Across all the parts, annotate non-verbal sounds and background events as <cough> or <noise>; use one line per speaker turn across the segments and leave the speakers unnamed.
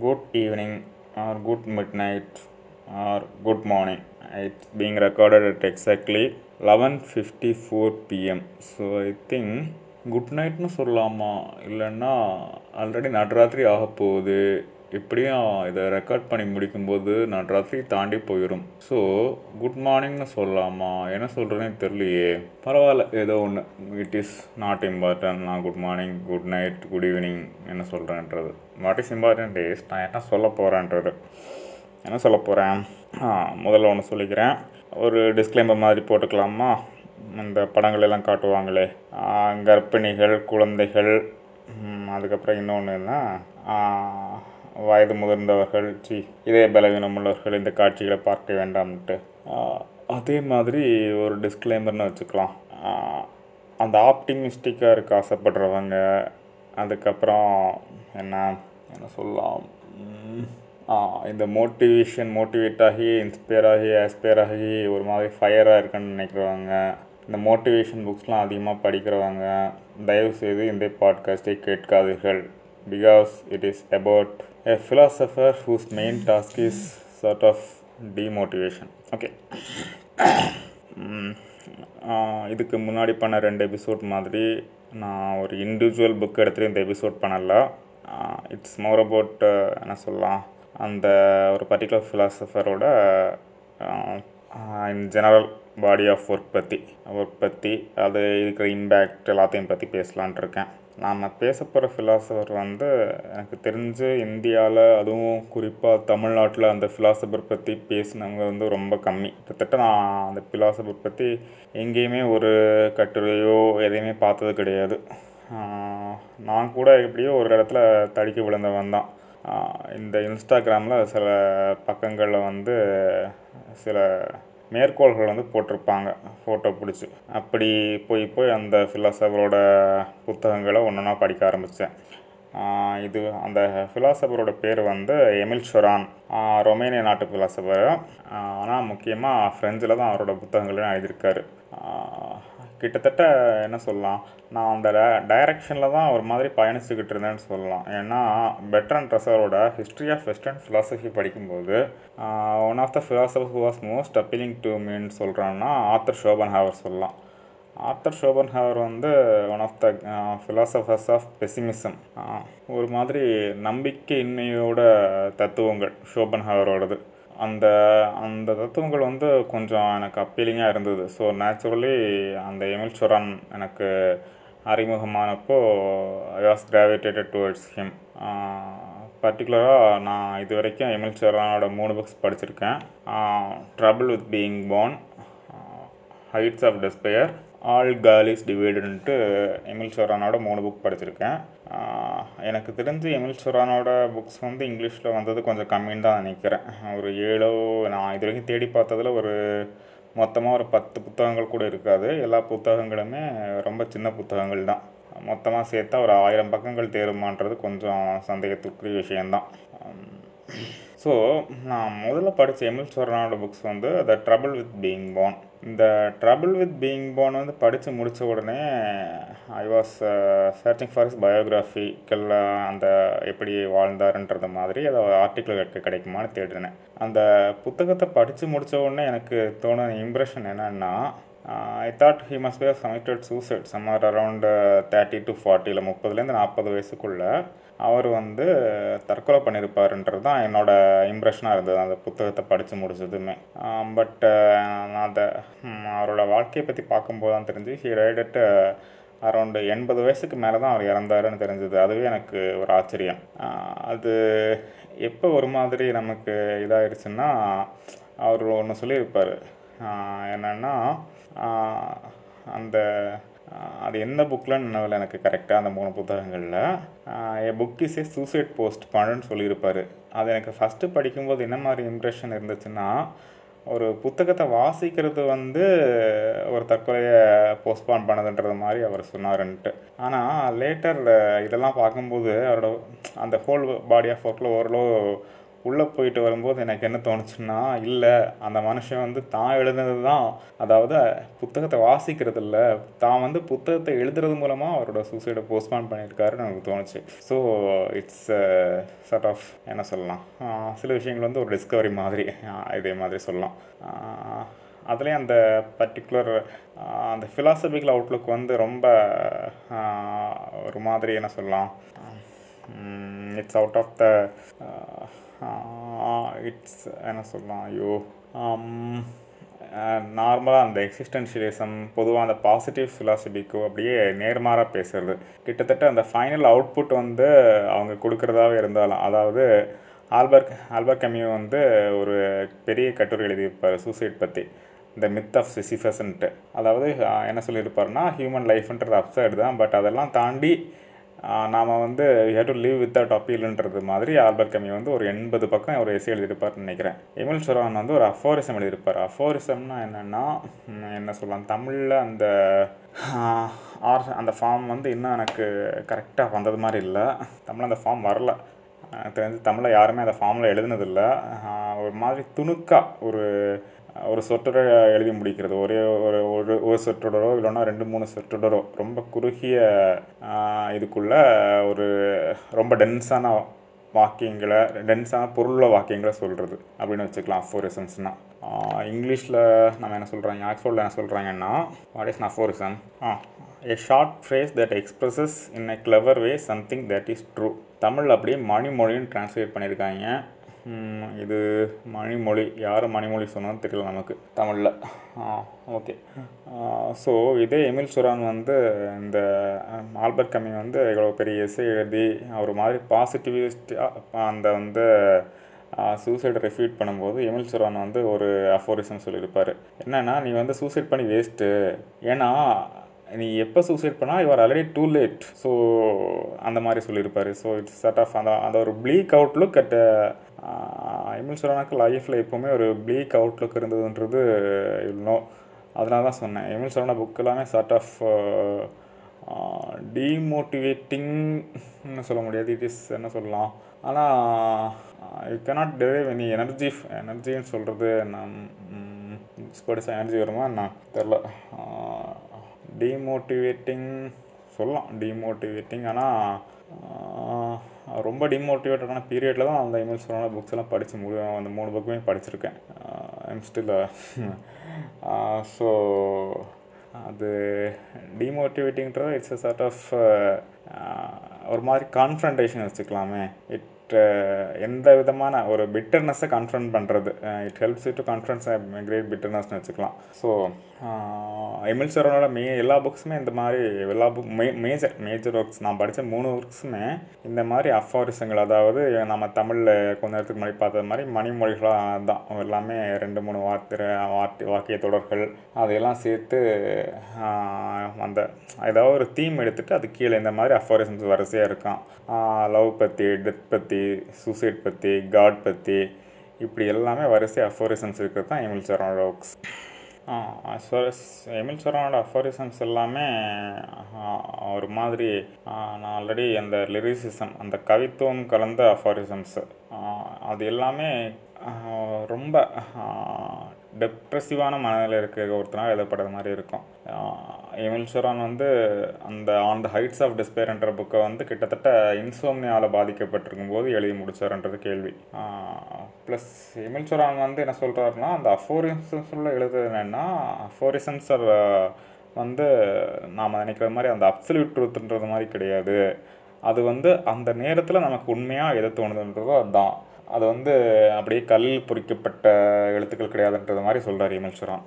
Good evening or good midnight or good morning it's being recorded at exactly eleven fifty four P M so I think good நைட்னு சொல்லலாமா இல்லைன்னா already நடுராத்திரி ஆகப்போகுது எப்படியும் இதை record பண்ணி முடிக்கும்போது நடுராத்திரி தாண்டி போயிடும் ஸோ குட் மார்னிங்னு சொல்லலாமா? என்ன சொல்கிறேன்னு தெரியலையே. பரவாயில்ல ஏதோ ஒன்று இட் இஸ் நாட் இம்பார்ட்டன்ட் நான் good morning good night good evening என்ன சொல்கிறேன்றது வாட் இஸ் இம்பார்ட்டன்ட் இஸ் நான் என்ன சொல்ல போகிறேன்றது என்ன சொல்ல போகிறேன் முதல்ல ஒன்று சொல்லிக்கிறேன். ஒரு டிஸ்க்ளைமர் மாதிரி போட்டுக்கலாமா? இந்த படங்களெல்லாம் காட்டுவாங்களே. கர்ப்பிணிகள் குழந்தைகள் அதுக்கப்புறம் இன்னொன்று என்ன? வயது முதிர்ந்தவர்கள் சி இதே பலவீனம் உள்ளவர்கள் இந்த காட்சிகளை பார்க்க வேண்டாம்ன்ட்டு. அதே மாதிரி ஒரு டிஸ்க்ளைமர்னு வச்சுக்கலாம். அந்த ஆப்டிமிஸ்டிக்காக இருக்க ஆசைப்படுறவங்க அதுக்கப்புறம் என்ன என்ன சொல்லலாம் இந்த மோட்டிவேஷன் மோட்டிவேட் ஆகி இன்ஸ்பயர் ஆகி ஆஸ்பயர் ஆகி ஒரு மாதிரி ஃபயராக இருக்குன்னு நினைக்கிறவங்க இந்த மோட்டிவேஷன் புக்ஸ்லாம் அதிகமாக படிக்கிறவங்க தயவுசெய்து இந்த பாட்காஸ்ட்டை கேட்காதீர்கள். Because it is about a philosopher whose main task is sort of demotivation. Okay <clears throat> uh, இதுக்கு முன்னாடி பண்ண ரெண்டு எபிசோட் மாதிரி நான் ஒரு இண்டிவிஜுவல் புக் எடுத்துகிட்டு இந்த எபிசோட் பண்ணல. இட்ஸ் மோர் அபவுட் என்ன சொல்லலாம் அந்த ஒரு particular ஃபிலாசபரோட in general body of work பற்றி ஒர்க் பற்றி அது இருக்கிற இம்பேக்ட் எல்லாத்தையும் பற்றி பேசலான்ட்டு இருக்கேன். நாம் பேச போகிற ஃபிலாசபர் வந்து எனக்கு தெரிஞ்சு இந்தியாவில் அதுவும் குறிப்பாக தமிழ்நாட்டில் அந்த ஃபிலாசபர் பற்றி பேசினவங்க வந்து ரொம்ப கம்மி. கிட்டத்தட்ட நான் அந்த ஃபிலாசபர் பற்றி எங்கேயுமே ஒரு கட்டுரையோ எதையுமே பார்த்தது கிடையாது. நான் கூட எப்படியோ ஒரு இடத்துல தடுக்கி விழுந்தவன் தான். இந்த இன்ஸ்டாகிராமில் சில பக்கங்களில் வந்து சில மேற்கோள்கள் வந்து போட்டிருப்பாங்க ஃபோட்டோ பிடிச்சி. அப்படி போய் போய் அந்த ஃபிலாசபரோட புத்தகங்களை ஒன்று ஒன்றா படிக்க ஆரம்பித்தேன் இது அந்த ஃபிலாசபரோட பேர் வந்து எமில் ஷொரான். ரொமேனிய நாட்டு ஃபிலாசபர் ஆனால் முக்கியமாக ஃப்ரெஞ்சில் தான் அவரோட புத்தகங்களையும் எழுதியிருக்காரு. கிட்டத்தட்ட என்ன சொல்லலாம் நான் அந்த டைரக்ஷனில் தான் ஒரு மாதிரி பயணிச்சுக்கிட்டு இருந்தேன்னு சொல்லலாம். ஏன்னா பெட்ரன் ட்ரெஸரோட ஹிஸ்ட்ரி ஆஃப் வெஸ்டர்ன் ஃபிலாசபி படிக்கும்போது one of the philosopher who was most appealing to மீன்னு சொல்கிறான்னா ஆத்தர் ஷோபன் ஹாவர் சொல்லலாம். ஆத்தர் ஷோபன் ஹாவர் வந்து one of the philosophers of pessimism ஒரு மாதிரி நம்பிக்கையின்மையோட தத்துவங்கள் ஷோபன்ஹவரோடது அந்த அந்த தத்துவங்கள் வந்து கொஞ்சம் எனக்கு அப்பீலிங்காக இருந்தது. ஸோ நேச்சுரலி அந்த எமில் சொரான் எனக்கு அறிமுகமானப்போ I was gravitated towards him பர்டிகுலராக நான் இது வரைக்கும் எமில் சொரானோட மூணு புக்ஸ் படிச்சிருக்கேன். Trouble with being born heights of despair all gall is டிவைடுன்ட்டு Emil சொரானோட மூணு புக் படிச்சிருக்கேன். எனக்கு தெரிஞ்சு எமில் சொரானோட புக்ஸ் வந்து இங்கிலீஷில் வந்தது கொஞ்சம் கம்மின்னு தான் நினைக்கிறேன். ஒரு ஏழோ நான் இது வரைக்கும் தேடி பார்த்ததில் ஒரு மொத்தமாக ஒரு பத்து புத்தகங்கள் கூட இருக்காது. எல்லா புத்தகங்களுமே ரொம்ப சின்ன புத்தகங்கள் தான். மொத்தமாக சேர்த்தா ஒரு ஆயிரம் பக்கங்கள் தேருமான்றது கொஞ்சம் சந்தேகத்துக்குரிய விஷயந்தான் ஸோ நான் முதல்ல படித்த எமில் சோரனோட புக்ஸ் வந்து the trouble with being born இந்த ட்ரபிள் வித் பீயிங் பார்ன் வந்து படித்து முடித்த உடனே I was searching for is biographical அந்த எப்படி வாழ்ந்தாருன்றது மாதிரி அதை ஆர்டிக்கிள் கிடைக்குமான்னு தேடினேன். அந்த புத்தகத்தை படித்து முடித்த உடனே எனக்கு தோணுன இம்ப்ரெஷன் என்னென்னா I thought he must be committed suicide somewhere around thirty to ஃபார்ட்டியில் முப்பதுலேருந்து நாற்பது வயசுக்குள்ளே அவர் வந்து தற்கொலை பண்ணியிருப்பாருன்றது தான் என்னோடய இம்ப்ரெஷனாக இருந்தது. அந்த புத்தகத்தை படித்து முடிச்சதுமே. Um, பட் uh, நான் அதை அவரோட வாழ்க்கையை பற்றி பார்க்கும்போது தான் தெரிஞ்சு ஹி ரைடட் அரௌண்டு எண்பது வயசுக்கு மேலே தான் அவர் இறந்தாருன்னு தெரிஞ்சது. அதுவே எனக்கு ஒரு ஆச்சரியம். Uh, அது எப்போ ஒரு மாதிரி நமக்கு இதாகிடுச்சுன்னா அவர் ஒன்று சொல்லியிருப்பார். என்னென்னா அந்த அது எந்த புக்கில் நினைவில் எனக்கு கரெக்டாக அந்த மூணு புத்தகங்களில்? A book is a suicide post பண்ணுன்னு சொல்லியிருப்பார். அது எனக்கு ஃபஸ்ட்டு படிக்கும்போது என்ன மாதிரி இம்ப்ரெஷன் இருந்துச்சுன்னா ஒரு புத்தகத்தை வாசிக்கிறது வந்து ஒரு தற்கொலையை போஸ்ட்பான் பண்ணதுன்றது மாதிரி அவர் சொன்னாருன்ட்டு. ஆனால் லேட்டரில் இதெல்லாம் பார்க்கும்போது அவரோட அந்த ஹோல் பாடி ஆஃப் ஒர்க்கில் ஓரளவு உள்ளே போயிட்டு வரும்போது எனக்கு என்ன தோணுச்சுன்னா இல்லை அந்த மனுஷன் வந்து தான் எழுதுனது தான். அதாவது புத்தகத்தை வாசிக்கிறது இல்லை. தான் வந்து புத்தகத்தை எழுதுறது மூலமாக அவரோட சூசைடை போஸ்ட்பான் பண்ணியிருக்காருன்னு எனக்கு தோணுச்சு. ஸோ இட்ஸ் சார்ட் ஆஃப் என்ன சொல்லலாம் சில விஷயங்கள் வந்து ஒரு டிஸ்கவரி மாதிரி இதே மாதிரி சொல்லலாம். அதுலேயும் அந்த பர்டிகுலர் அந்த ஃபிலாசபிக்கல் அவுட்லுக் வந்து ரொம்ப ஒரு மாதிரி என்ன சொல்லலாம் it's out of the it's என்ன சொல்லலாம் ஐயோ நார்மலாக அந்த எக்ஸிஸ்டென்ஷியலிசம் பொதுவாக அந்த பாசிட்டிவ் ஃபிலாசபிக்கோ அப்படியே நேர்மாறாக பேசுறது. கிட்டத்தட்ட அந்த ஃபைனல் அவுட்புட் வந்து அவங்க கொடுக்குறதாவே இருந்தாலும் அதாவது ஆல்பர்ட் ஆல்பர்ட் கமியூ வந்து ஒரு பெரிய கட்டுரை எழுதியிருப்பார் சூசைட் பற்றி த மித் ஆஃப் சிசிஃபஸ்ன்ட்டு அதாவது என்ன சொல்லியிருப்பாருன்னா ஹியூமன் லைஃப்ன்றது அப்சைடு தான் பட் அதெல்லாம் தாண்டி நாம் வந்து ஹேவ் டு லிவ் வித்தவுட் அப்பீலுன்றது மாதிரி ஆல்பர்ட் கம்மி வந்து ஒரு எண்பது பக்கம் ஒரு எஸ்ஸே எழுதியிருப்பார்னு நினைக்கிறேன். எமில் சுரான் வந்து ஒரு அஃபோரிசம் எழுதியிருப்பார். அஃபோரிசம்னா என்னென்னா என்ன சொல்லலாம் தமிழில் அந்த ஆர் அந்த ஃபார்ம் வந்து இன்னும் எனக்கு கரெக்டாக வந்தது மாதிரி இல்லை. தமிழில் அந்த ஃபார்ம் வரல. எனக்கு தெரிஞ்சு தமிழில் யாருமே அந்த ஃபார்மில் எழுதுனதில்லை. ஒரு மாதிரி துணுக்காக ஒரு ஒரு சொற்றொடரை எழுதி முடிக்கிறது. ஒரே ஒரு ஒரு ஒரு சொற்றொடரோ இல்லைன்னா ரெண்டு மூணு சொற்றொடரோ. ரொம்ப குறுகிய இதுக்குள்ளே ஒரு ரொம்ப டென்ஸான வாக்கியங்களை டென்ஸான பொருள வாக்கியங்களை சொல்கிறது அப்படின்னு வச்சுக்கலாம் அஃபோரிசம்ஸ்னால் இங்கிலீஷில் நம்ம என்ன சொல்கிறாங்க ஆக்ஸ்ஃபோர்டில் என்ன சொல்கிறாங்கன்னா what is aphorism ah a short phrase that expresses in a clever way something that is true Tamil அப்படியே மணிமொழின்னு டிரான்ஸ்லேட் பண்ணியிருக்காங்க. இது மணிமொழி யார் மணிமொழி சொன்னான்னு தெரியல நமக்கு தமிழில். ஓகே. ஸோ இதே எமில் சுரான் வந்து இந்த ஆல்பர்ட் கம்மி வந்து இவ்வளோ பெரிய எஸ்ஸே எழுதி ஒரு மாதிரி பாசிட்டிவிஸ்டாக அந்த வந்து சூசைடை ரெஃப்யூட் பண்ணும்போது எமில் சுரான் வந்து ஒரு அஃபோரிசம் சொல்லியிருப்பார். என்னென்னா நீ வந்து சூசைட் பண்ணி வேஸ்ட்டு ஏன்னா நீ எப்போ சூசைட் பண்ணால் you are already too late so அந்த மாதிரி சொல்லியிருப்பார் ஸோ இட்ஸ் சட் ஆஃப் அந்த அந்த ஒரு ப்ளீக் அவுட்லுக் அட் எமில் சுரானுக்கு லைஃப்பில் எப்போவுமே ஒரு ப்ளீக் அவுட்லுக் இருந்ததுன்றது இன்னும் அதனால தான் சொன்னேன் எமில் சுரான புக் எல்லாமே சார்ட் ஆஃப் டீமோட்டிவேட்டிங்னு சொல்ல முடியாது இட் இஸ் என்ன சொல்லலாம் ஆனால் you cannot derive any energy எனர்ஜின்னு சொல்கிறது நம் ஸ்போர்ட்ஸ் எனர்ஜி வருமா என்ன தெரில டீமோட்டிவேட்டிங் சொல்லலாம். டீமோட்டிவேட்டிங் ஆனால் ரொம்ப டிமோட்டிவேட்டடான பீரியடில் தான் அந்த எம்எல் சொன்ன புக்ஸ் எல்லாம் படித்து மு அந்த மூணு புக்குமே படிச்சிருக்கேன். ஐம் ஸ்டில் ஸோ அது டிமோட்டிவேட்டிங்கிறது இட்ஸ் அ சார்ட் ஆஃப் ஒரு மாதிரி கான்ஃப்ரண்டேஷன் வச்சுக்கலாமே. இட் எந்த விதமான ஒரு பிட்டர்னஸை கன்ஃபர்ன் பண்ணுறது it helps to confront great பிட்டர்னஸ்னு வச்சுக்கலாம். ஸோ எம்எல் சரோனோட மே எல்லா புக்ஸுமே இந்த மாதிரி எல்லா book may major major works நான் படித்த மூணு ஒர்க்ஸுமே இந்த மாதிரி அஃபாரிசங்கள் அதாவது நம்ம தமிழில் கொஞ்ச நேரத்துக்கு முன்னாடி பார்த்த மாதிரி மணிமொழிகளாக தான். எல்லாமே ரெண்டு மூணு வார்த்தை வார்த்தை வாக்கிய தொடர்கள் அதையெல்லாம் சேர்த்து அந்த ஏதாவது ஒரு தீம் எடுத்துகிட்டு அது கீழே இந்த மாதிரி அஃபாரிசம்ஸ் வரிசையாக இருக்கான். லவ் பற்றி டெத் பற்றி சூசைட் பற்றி காட் பற்றி இப்படி எல்லாமே வரிசை அஃபோரிசம்ஸ் இருக்கிறது தான் Emil சரோனோட works as far as Emil சரோனோட aphorisms எல்லாமே ஒரு மாதிரி நான் ஆல்ரெடி அந்த லிரிசிசம் அந்த கவித்துவம் கலந்த அஃபாரிசம்ஸு அது எல்லாமே ரொம்ப டெப்ரெசிவான மனநிலை இருக்க ஒருத்தனால் எழுதப்படுற மாதிரி இருக்கும். எமில் சுரான் வந்து அந்த ஆன் த ஹைட்ஸ் ஆஃப் டிஸ்பேர்ன்ற புக்கை வந்து கிட்டத்தட்ட இன்சோம்னியால் பாதிக்கப்பட்டிருக்கும் போது எழுதி முடிச்சார்ன்றது கேள்வி. ப்ளஸ் எமில் சுரான் வந்து என்ன சொல்கிறாருன்னா அந்த அஃபோரிசம்ஸில் எழுதுறது என்னென்னா அஃபோரிசம்ஸ் வந்து நாம் நினைக்கிற மாதிரி அந்த அப்சல்யூட் ட்ரூத்துன்றது மாதிரி கிடையாது. அது வந்து அந்த நேரத்தில் நமக்கு உண்மையாக எது தோணுதுன்றதோ அதுதான் அது வந்து அப்படியே கல்லில் பொறிக்கப்பட்ட எழுத்துக்கள் கிடையாதுன்றது மாதிரி சொல்கிறார் எமில் சுரான்.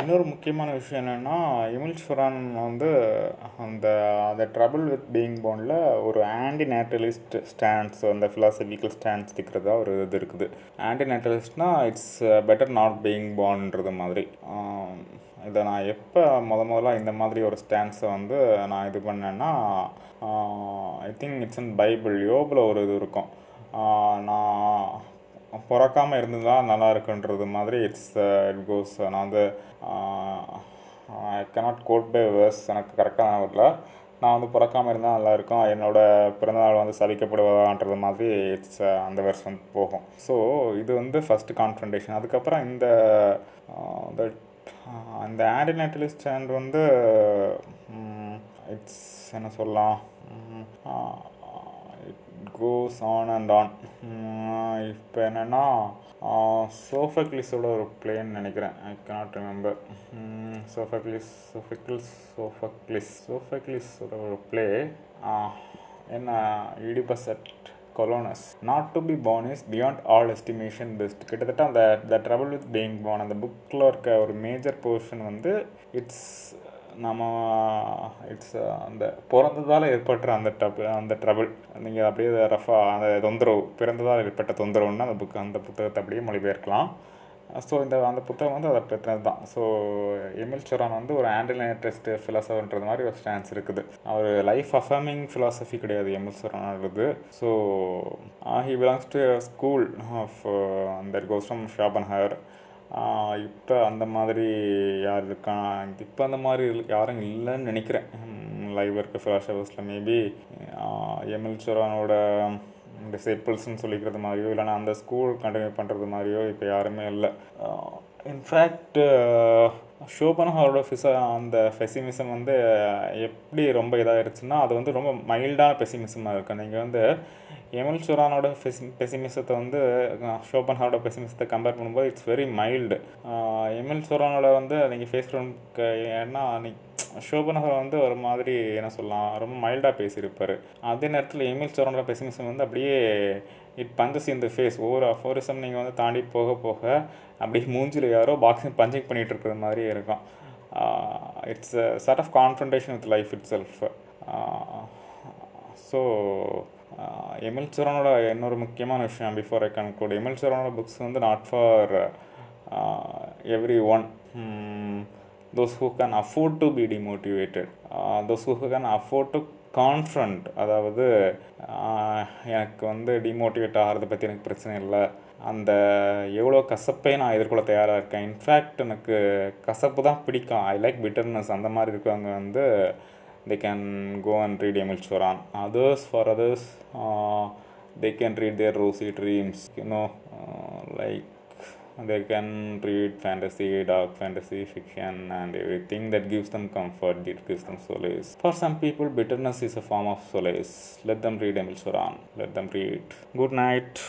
இன்னொரு முக்கியமான விஷயம் என்னென்னா எமில் சுரான் வந்து அந்த அந்த ட்ரபிள் வித் பீயிங் போனில் ஒரு ஆன்டி நேட்டலிஸ்ட் ஸ்டாண்ட்ஸ் அந்த ஃபிலாசபிக்கல் ஸ்டாண்ட்ஸ் இருக்கிறதா ஒரு இது இருக்குது. ஆன்டி நேட்டலிஸ்ட்னால் இட்ஸ் பெட்டர் நாட் பீயிங் பார்ன்றது மாதிரி. இதை நான் எப்போ முத முதல்ல இந்த மாதிரி ஒரு ஸ்டாண்ட்ஸை வந்து நான் இது பண்ணேன்னா I think it's in Bible யோபில் ஒரு இது இருக்கும். நான் பிறக்காமல் இருந்தால் நல்லா இருக்குன்றது மாதிரி இட்ஸ் இட் கோஸ் நான் வந்து I cannot quote by verse எனக்கு கரெக்டாக வரல நான் வந்து பிறக்காமல் இருந்தால் நல்லா இருக்கும் என்னோடய பிறந்தநாள் வந்து சவிக்கப்படுவதான்றது மாதிரி இட்ஸ் uh, அந்த வெர்ஸ் வந்து போகும். ஸோ இது வந்து ஃபஸ்ட்டு கான்ஃபண்டேஷன் அதுக்கப்புறம் இந்த தட் அந்த ஆன்டிநேட்டலிஸ்ட் ஸ்டாண்ட் வந்து இட்ஸ் என்ன சொல்லலாம் கோஸ் ஆன் அண்ட் ஆன் இப்போ என்னென்னா சோஃபக்லிஸோட ஒரு பிளேன்னு நினைக்கிறேன். ஐ கனாட் ரிமெம்பர் சோஃபக்லிஸ் சோஃபக்லிஸ் சோஃபக்லிஸ். சோஃபக்லிஸோட ஒரு பிளே என்ன Oedipus at Colonus. Not to be born is beyond all estimation best கிட்டத்தட்ட அந்த the trouble with being born அந்த புக்கில் இருக்க ஒரு மேஜர் போர்ஷன் வந்து இட்ஸ் நம்ம இட்ஸ் uh, அந்த பிறந்ததால் ஏற்பட்ட அந்த ட்ரபிள் அந்த ட்ரபிள் நீங்கள் அப்படியே ரஃபாக அந்த தொந்தரவு பிறந்ததால் ஏற்பட்ட தொந்தரவுன்னு அந்த புக் அந்த புத்தகத்தை அப்படியே மொழிபெயர்க்கலாம். ஸோ இந்த அந்த புத்தகம் வந்து அதை பற்றினது தான். ஸோ எமில் சொரான் வந்து ஒரு ஆண்டிலேட்டஸ்ட் ஃபிலாசபர்ன்றது மாதிரி ஒரு ஸ்டான்ஸ் இருக்குது. அவர் லைஃப் அஃபர்மிங் ஃபிலாசபி கிடையாது Emil சொரானது so he belongs to school of அந்த கோஸ்டம் ஷாபன் ஹயர் இப்போ அந்த மாதிரி யார் இருக்கான் இப்போ அந்த மாதிரி யாரும் இல்லைன்னு நினைக்கிறேன். லைவ் இருக்க ஃபிலாசபர்ஸில் மேபி எமில் சொரானோட டிசைப்பிள்ஸ்னு சொல்லிக்கிறது மாதிரியோ இல்லைன்னா அந்த ஸ்கூல் கண்டினியூ பண்ணுறது மாதிரியோ இப்போ யாருமே இல்லை. இன்ஃபேக்ட் ஷோபனஹாரோட ஃபிசா அந்த பெசிமிசம் வந்து எப்படி ரொம்ப இதாகிடுச்சுன்னா அது வந்து ரொம்ப மைல்டான பெசிமிசமாக இருக்குது நீங்கள் வந்து எமில் சுரானோட பெசி பெசிமிசத்தை வந்து ஷோபன்ஹாவோட பெசிமிசத்தை கம்பேர் பண்ணும்போது இட்ஸ் வெரி மைல்டு எமில் சுரானோட வந்து நீங்கள் ஃபேஸ் க ஏன்னா நீ ஷோபனஹர் வந்து ஒரு மாதிரி என்ன சொல்லலாம் ரொம்ப மைல்டாக பேசியிருப்பார். அதே நேரத்தில் எமில் சுரானோட பெசிமிசம் வந்து அப்படியே இட் பஞ்சஸ் இந்த ஃபேஸ் ஒவ்வொரு அஃபோரிசம் நீங்கள் வந்து தாண்டி போக போக அப்படியே மூஞ்சில் யாரோ பாக்ஸிங் பஞ்சிங் பண்ணிகிட்டு இருக்கிற மாதிரி இருக்கும். It's such of confrontation with life itself so Emil சரணோட இன்னொரு முக்கியமான விஷயம் பிஃபோர் ஐ கன்க்ளூட் எம்எல் சரணோட புக்ஸ் வந்து not for everyone those who can afford to be demotivated those who can afford to confront அதாவது எனக்கு வந்து டிமோட்டிவேட் ஆகிறத பற்றி எனக்கு பிரச்சனை இல்லை. அந்த எவ்வளோ கசப்பை நான் எதிர்கொள்ள தயாராக இருக்கேன். இன்ஃபேக்ட் எனக்கு கசப்பு தான் பிடிக்கும். ஐ லைக் பிட்டர்னஸ் அந்த மாதிரி இருக்கவங்க வந்து they can go and read Emil Choran. Others, for others, uh, they can read their rosy dreams, you know, uh, like they can read fantasy, dark fantasy, fiction, and everything that gives them comfort, that gives them solace. For some people, bitterness is a form of solace. Let them read Emil Choran. Let them read. Good night.